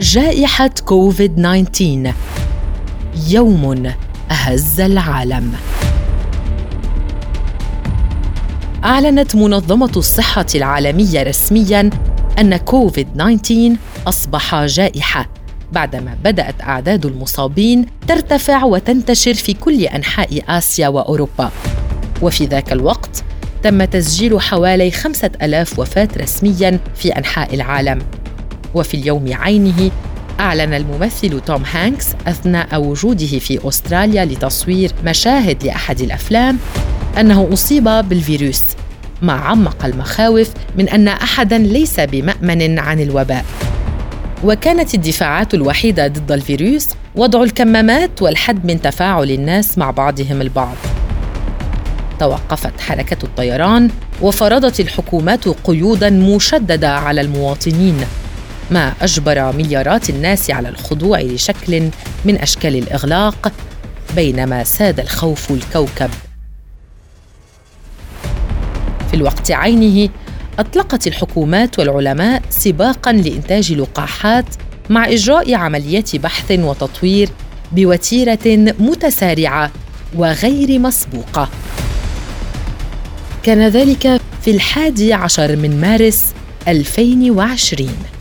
جائحة كوفيد 19 يوم أهز العالم. أعلنت منظمة الصحة العالمية رسمياً أن كوفيد 19 أصبح جائحة بعدما بدأت أعداد المصابين ترتفع وتنتشر في كل أنحاء آسيا وأوروبا. وفي ذاك الوقت تم تسجيل حوالي خمسة ألاف وفاة رسمياً في أنحاء العالم. وفي اليوم عينه أعلن الممثل توم هانكس أثناء وجوده في أستراليا لتصوير مشاهد لأحد الأفلام أنه أصيب بالفيروس ما عمق المخاوف من أن أحدا ليس بمأمن عن الوباء. وكانت الدفاعات الوحيدة ضد الفيروس وضع الكمامات والحد من تفاعل الناس مع بعضهم البعض. توقفت حركة الطيران وفرضت الحكومات قيودا مشددة على المواطنين. ما أجبر مليارات الناس على الخضوع لشكل من أشكال الإغلاق بينما ساد الخوف الكوكب. في الوقت عينه أطلقت الحكومات والعلماء سباقا لإنتاج لقاحات مع إجراء عمليات بحث وتطوير بوتيرة متسارعة وغير مسبوقة. كان ذلك في الحادي عشر من مارس 2020